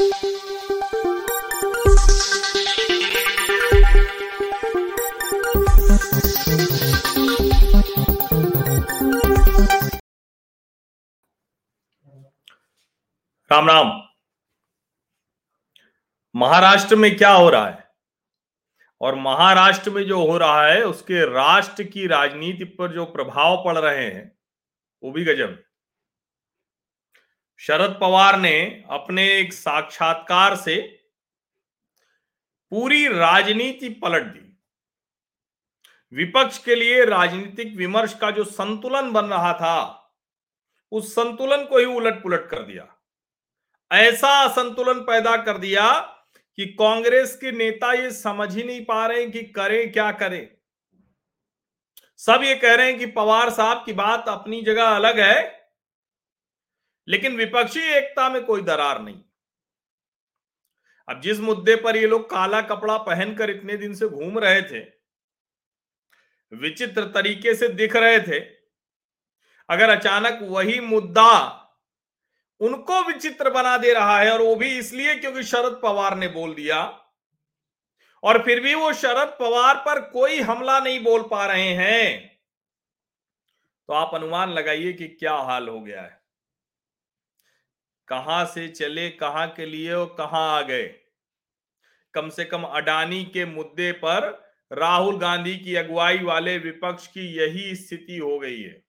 राम राम। महाराष्ट्र में क्या हो रहा है? और महाराष्ट्र में जो हो रहा है, उसके राष्ट्र की राजनीति पर जो प्रभाव पड़ रहे हैं, वो भी गजब। शरद पवार ने अपने एक साक्षात्कार से पूरी राजनीति पलट दी। विपक्ष के लिए राजनीतिक विमर्श का जो संतुलन बन रहा था, उस संतुलन को ही उलट पुलट कर दिया। ऐसा असंतुलन पैदा कर दिया कि कांग्रेस के नेता ये समझ ही नहीं पा रहे कि करें, क्या करें। सब ये कह रहे हैं कि पवार साहब की बात अपनी जगह अलग है लेकिन विपक्षी एकता में कोई दरार नहीं। अब जिस मुद्दे पर ये लोग काला कपड़ा पहनकर इतने दिन से घूम रहे थे, विचित्र तरीके से दिख रहे थे, अगर अचानक वही मुद्दा उनको विचित्र बना दे रहा है और वो भी इसलिए क्योंकि शरद पवार ने बोल दिया, और फिर भी वो शरद पवार पर कोई हमला नहीं बोल पा रहे हैं तो आप अनुमान लगाइए कि क्या हाल हो गया है। कहाँ से चले, कहाँ के लिए और कहाँ आ गए? कम से कम अडानी के मुद्दे पर राहुल गांधी की अगुवाई वाले विपक्ष की यही स्थिति हो गई है।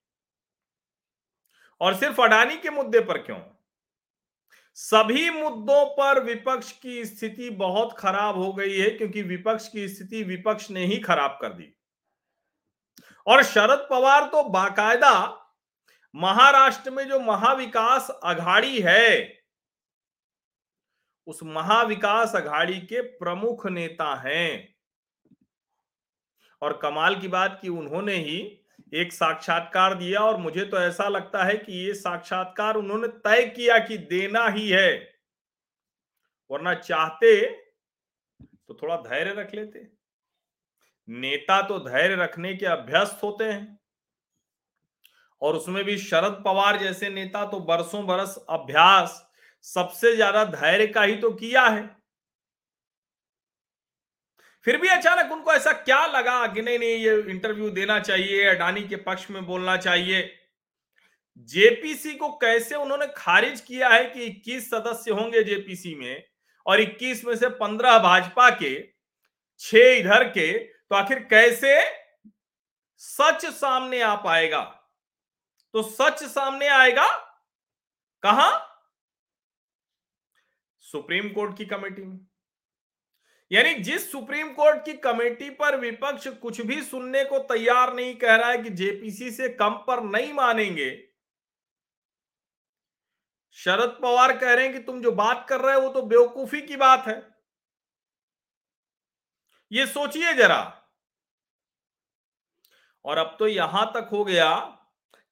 और सिर्फ़ अडानी के मुद्दे पर क्यों? सभी मुद्दों पर विपक्ष की स्थिति बहुत खराब हो गई है, क्योंकि विपक्ष की स्थिति विपक्ष ने ही खराब कर दी। और शरद पवार तो बाकायदा महाराष्ट्र में जो महाविकास अघाड़ी है, उस महाविकास अघाड़ी के प्रमुख नेता हैं। और कमाल की बात कि उन्होंने ही एक साक्षात्कार दिया और मुझे तो ऐसा लगता है कि ये साक्षात्कार उन्होंने तय किया कि देना ही है। वरना चाहते तो थोड़ा धैर्य रख लेते। नेता तो धैर्य रखने के अभ्यस्त होते हैं। और उसमें भी शरद पवार जैसे नेता तो बरसों बरस अभ्यास सबसे ज़्यादा धैर्य का ही तो किया है। फिर भी अचानक उनको ऐसा क्या लगा कि नहीं नहीं, ये इंटरव्यू देना चाहिए, अडानी के पक्ष में बोलना चाहिए? जेपीसी को कैसे उन्होंने खारिज किया है कि 21 सदस्य होंगे जेपीसी में और 21 में से 15 भाजपा के, छह इधर के तो आखिर कैसे सच सामने आ पाएगा? तो सच सामने आएगा कहा? सुप्रीम कोर्ट की कमेटी में। यानी जिस सुप्रीम कोर्ट की कमेटी पर विपक्ष कुछ भी सुनने को तैयार नहीं कह रहा है कि जेपीसी से कम पर नहीं मानेंगे, शरद पवार कह रहे हैं कि तुम जो बात कर रहे हो वो तो बेवकूफ़ी की बात है। ये सोचिए जरा। और अब तो यहाँ तक हो गया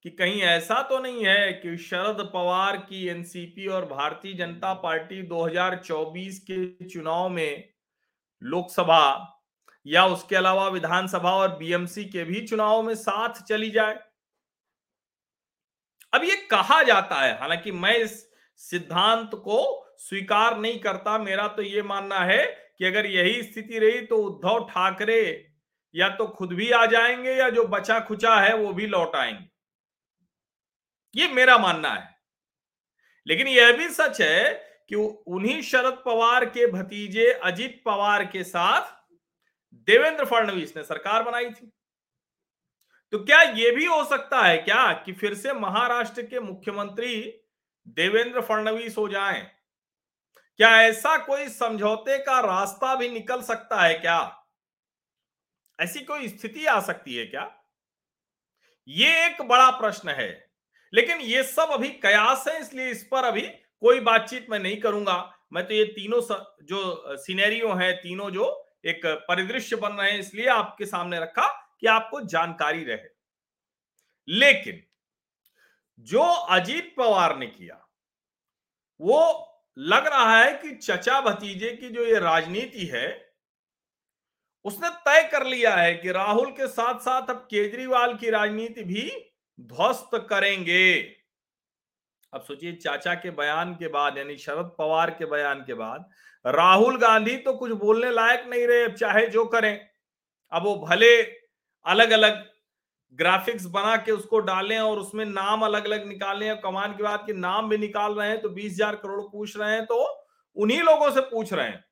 कि कहीं ऐसा तो नहीं है कि शरद पवार की एनसीपी और भारतीय जनता पार्टी 2024 के चुनाव में लोकसभा या उसके अलावा विधानसभा और बीएमसी के भी चुनाव में साथ चली जाए? अब ये कहा जाता है, हालाँकि मैं इस सिद्धांत को स्वीकार नहीं करता। मेरा तो ये मानना है कि अगर यही स्थिति रही तो उद्धव ठाकरे या तो खुद भी आ जाएँगे या जो बचा खुचा है वो भी लौट आएँगे। ये मेरा मानना है। लेकिन यह भी सच है कि उन्हीं शरद पवार के भतीजे अजीत पवार के साथ देवेंद्र फडणवीस ने सरकार बनाई थी। तो क्या यह भी हो सकता है क्या कि फिर से महाराष्ट्र के मुख्यमंत्री देवेंद्र फडणवीस हो जाएँ? क्या ऐसा कोई समझौते का रास्ता भी निकल सकता है क्या? ऐसी कोई स्थिति आ सकती है क्या? ये एक बड़ा प्रश्न है। लेकिन ये सब अभी कयास है, इसलिए इस पर अभी कोई बातचीत मैं नहीं करूँगा। मैं तो ये तीनों जो सिनेरियो है, तीनों जो एक परिदृश्य बन रहे हैं, इसलिए आपके सामने रखा कि आपको जानकारी रहे। लेकिन जो अजीत पवार ने किया, वो लग रहा है कि चचा भतीजे की जो ये राजनीति है, उसने तय कर लिया है कि राहुल के साथ साथ अब केजरीवाल की राजनीति भी ध्वस्त करेंगे। अब सोचिए, चाचा के बयान के बाद, यानी शरद पवार के बयान के बाद, राहुल गांधी तो कुछ बोलने लायक नहीं रहे चाहे जो करें। अब वो भले अलग अलग ग्राफिक्स बना के उसको डालें और उसमें नाम अलग अलग निकालें और कमान के बाद कि नाम भी निकाल रहे हैं तो बीस हज़ार करोड़ पूछ रहे हैं तो उन्हीं लोगों से पूछ रहे हैं।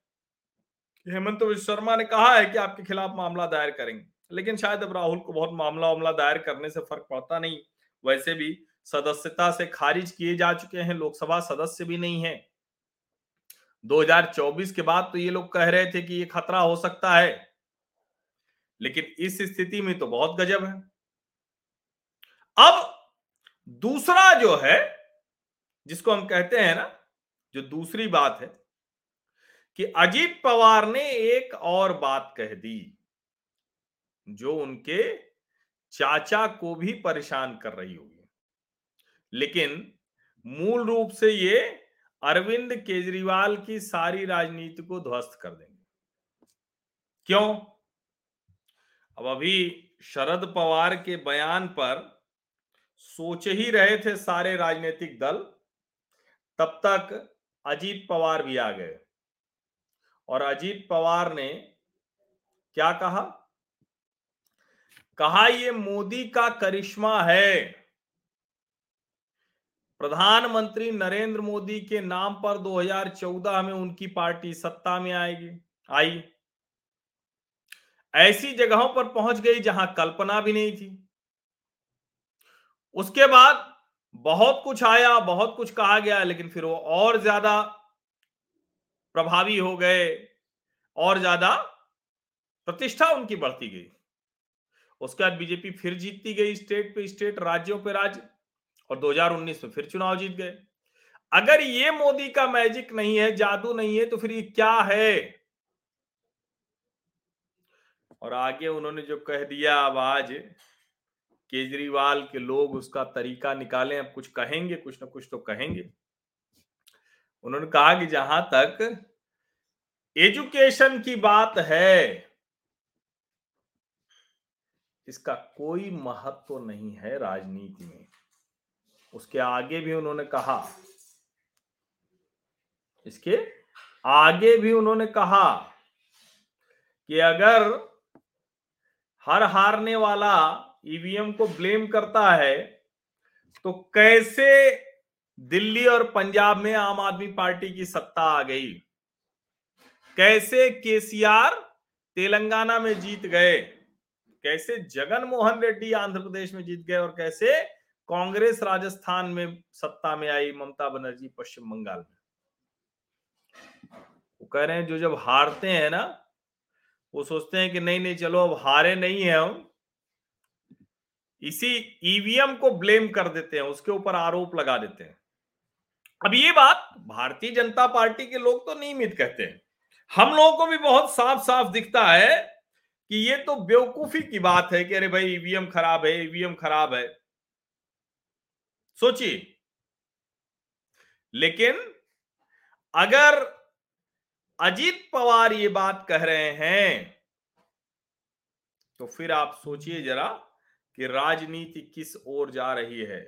हेमंत विश्व शर्मा ने कहा है कि आपके खिलाफ मामला दायर करेंगे। लेकिन शायद अब राहुल को बहुत मामला वामला दायर करने से फ़र्क पड़ता नहीं। वैसे भी सदस्यता से खारिज किए जा चुके हैं, लोकसभा सदस्य भी नहीं है। 2024 के बाद तो ये लोग कह रहे थे कि ये खतरा हो सकता है। लेकिन इस स्थिति में तो बहुत गजब है। अब दूसरा जो है, जिसको हम कहते हैं ना, जो दूसरी बात है कि अजीत पवार ने एक और बात कह दी। जो उनके चाचा को भी परेशान कर रही होगी। लेकिन मूल रूप से ये अरविंद केजरीवाल की सारी राजनीति को ध्वस्त कर देंगे। क्यों? अब अभी शरद पवार के बयान पर सोच ही रहे थे सारे राजनीतिक दल, तब तक अजीत पवार भी आ गए। और अजीत पवार ने क्या कहा? कहा ये मोदी का करिश्मा है? प्रधानमंत्री नरेंद्र मोदी के नाम पर 2014 में उनकी पार्टी सत्ता में आएगी, आई। ऐसी जगहों पर पहुँच गई जहाँ कल्पना भी नहीं थी। उसके बाद बहुत कुछ आया, बहुत कुछ कहा गया, लेकिन फिर वो और ज़्यादा प्रभावी हो गए, और ज़्यादा प्रतिष्ठा उनकी बढ़ती गई। उसके बाद बीजेपी फिर जीतती गई स्टेट पे, स्टेट राज्यों पे राज्य और 2019 में फिर चुनाव जीत गए। अगर ये मोदी का मैजिक नहीं है, जादू नहीं है तो फिर ये क्या है? और आगे उन्होंने जो कह दिया अब आज, केजरीवाल के लोग उसका तरीका निकालें, अब कुछ कहेंगे, कुछ ना कुछ तो कहेंगे। उन्होंने कहा कि जहाँ तक एजुकेशन की बात है इसका कोई महत्व नहीं है राजनीति में। उसके आगे भी उन्होंने कहा। इसके आगे भी उन्होंने कहा कि अगर हर हारने वाला ईवीएम को ब्लेम करता है तो कैसे दिल्ली और पंजाब में आम आदमी पार्टी की सत्ता आ गई? कैसे केसीआर तेलंगाना में जीत गए? कैसे जगन मोहन रेड्डी आंध्र प्रदेश में जीत गए और कैसे कांग्रेस राजस्थान में सत्ता में आई ममता बनर्जी पश्चिम बंगाल में? वो कह रहे हैं, जो जब हारते हैं ना, वो सोचते हैं कि नहीं नहीं, चलो, अब हारे नहीं है हम। इसी ईवीएम को ब्लेम कर देते हैं, उसके ऊपर आरोप लगा देते हैं। अब ये बात भारतीय जनता पार्टी के लोग तो नियमित कहते हैं। हम लोगों को भी बहुत साफ़ साफ़ दिखता है कि ये तो बेवकूफ़ी की बात है कि अरे भाई, ईवीएम खराब है, ईवीएम खराब है। सोचिए। लेकिन अगर अजीत पवार ये बात कह रहे हैं तो फिर आप सोचिए जरा कि राजनीति किस ओर जा रही है।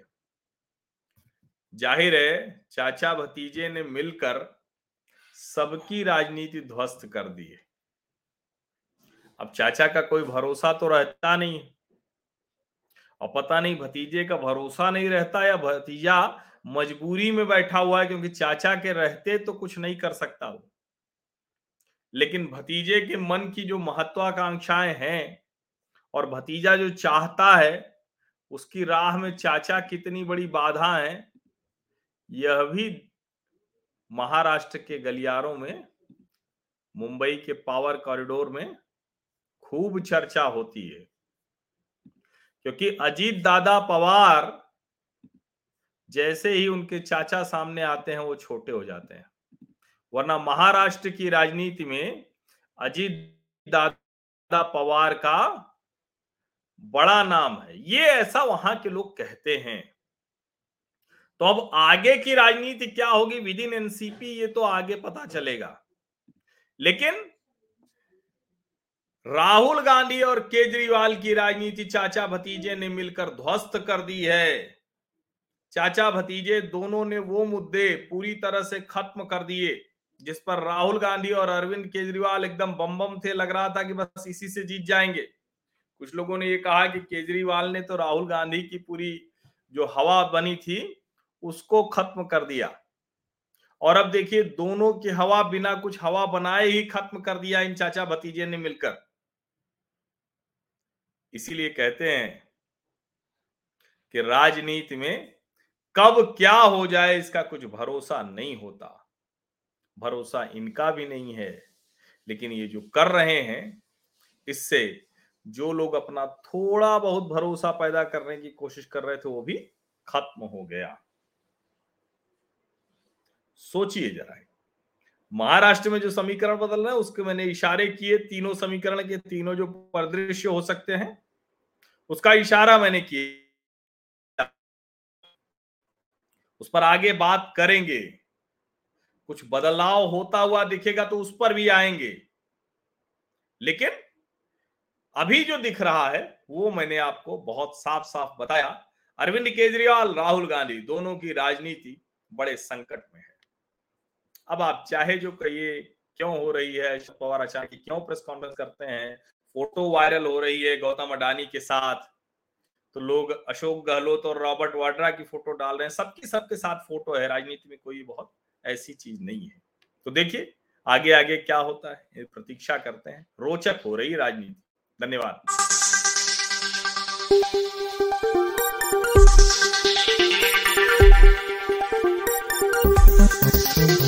ज़ाहिर है, चाचा भतीजे ने मिलकर सबकी राजनीति ध्वस्त कर दी है। अब चाचा का कोई भरोसा तो रहता नहीं है। और पता नहीं भतीजे का भरोसा नहीं रहता या भतीजा मजबूरी में बैठा हुआ है क्योंकि चाचा के रहते तो कुछ नहीं कर सकता वो। लेकिन भतीजे के मन की जो महत्वाकांक्षाएँ हैं और भतीजा जो चाहता है, उसकी राह में चाचा कितनी बड़ी बाधा है, यह भी महाराष्ट्र के गलियारों में, मुंबई के पावर कॉरिडोर में खूब चर्चा होती है। क्योंकि अजीत दादा पवार जैसे ही उनके चाचा सामने आते हैं, वो छोटे हो जाते हैं। वरना महाराष्ट्र की राजनीति में अजीत दादा पवार का बड़ा नाम है। ये ऐसा वहाँ के लोग कहते हैं। तो अब आगे की राजनीति क्या होगी? विद इन एनसीपी, ये तो आगे पता चलेगा। लेकिन राहुल गांधी और केजरीवाल की राजनीति चाचा भतीजे ने मिलकर ध्वस्त कर दी है। चाचा भतीजे दोनों ने वो मुद्दे पूरी तरह से खत्म कर दिए, जिस पर राहुल गांधी और अरविंद केजरीवाल एकदम बम बम थे, लग रहा था कि बस इसी से जीत जाएँगे। कुछ लोगों ने ये कहा कि केजरीवाल ने तो राहुल गांधी की पूरी जो हवा बनी थी, उसको खत्म कर दिया। और अब देखिए, दोनों की हवा बिना कुछ हवा बनाए ही खत्म कर दिया इन चाचा भतीजे ने मिलकर। इसीलिए कहते हैं कि राजनीति में कब क्या हो जाए, इसका कुछ भरोसा नहीं होता। भरोसा इनका भी नहीं है, लेकिन ये जो कर रहे हैं, इससे जो लोग अपना थोड़ा बहुत भरोसा पैदा करने की कोशिश कर रहे थे, वो भी खत्म हो गया। सोचिए जरा महाराष्ट्र में जो समीकरण बदल रहे हैं, उसके मैंने इशारे किए, तीनों समीकरण के तीनों जो परिदृश्य हो सकते हैं, उसका इशारा मैंने किया। उस पर आगे बात करेंगे। कुछ बदलाव होता हुआ दिखेगा तो उस पर भी आएँगे। लेकिन अभी जो दिख रहा है, वो मैंने आपको बहुत साफ़ साफ़ बताया। अरविंद केजरीवाल, राहुल गांधी, दोनों की राजनीति बड़े संकट में है। अब आप चाहे जो कहिए, क्यों हो रही है शरद पवार अचानक क्यों प्रेस कॉन्फ्रेंस करते हैं? फ़ोटो वायरल हो रही है गौतम अडानी के साथ। तो लोग अशोक गहलोत और रॉबर्ट वाड्रा की फ़ोटो डाल रहे हैं। सबकी, सबके साथ फ़ोटो है। राजनीति में कोई बहुत ऐसी चीज़ नहीं है। तो देखिए आगे आगे क्या होता है प्रतीक्षा करते हैं। रोचक हो रही राजनीति। धन्यवाद।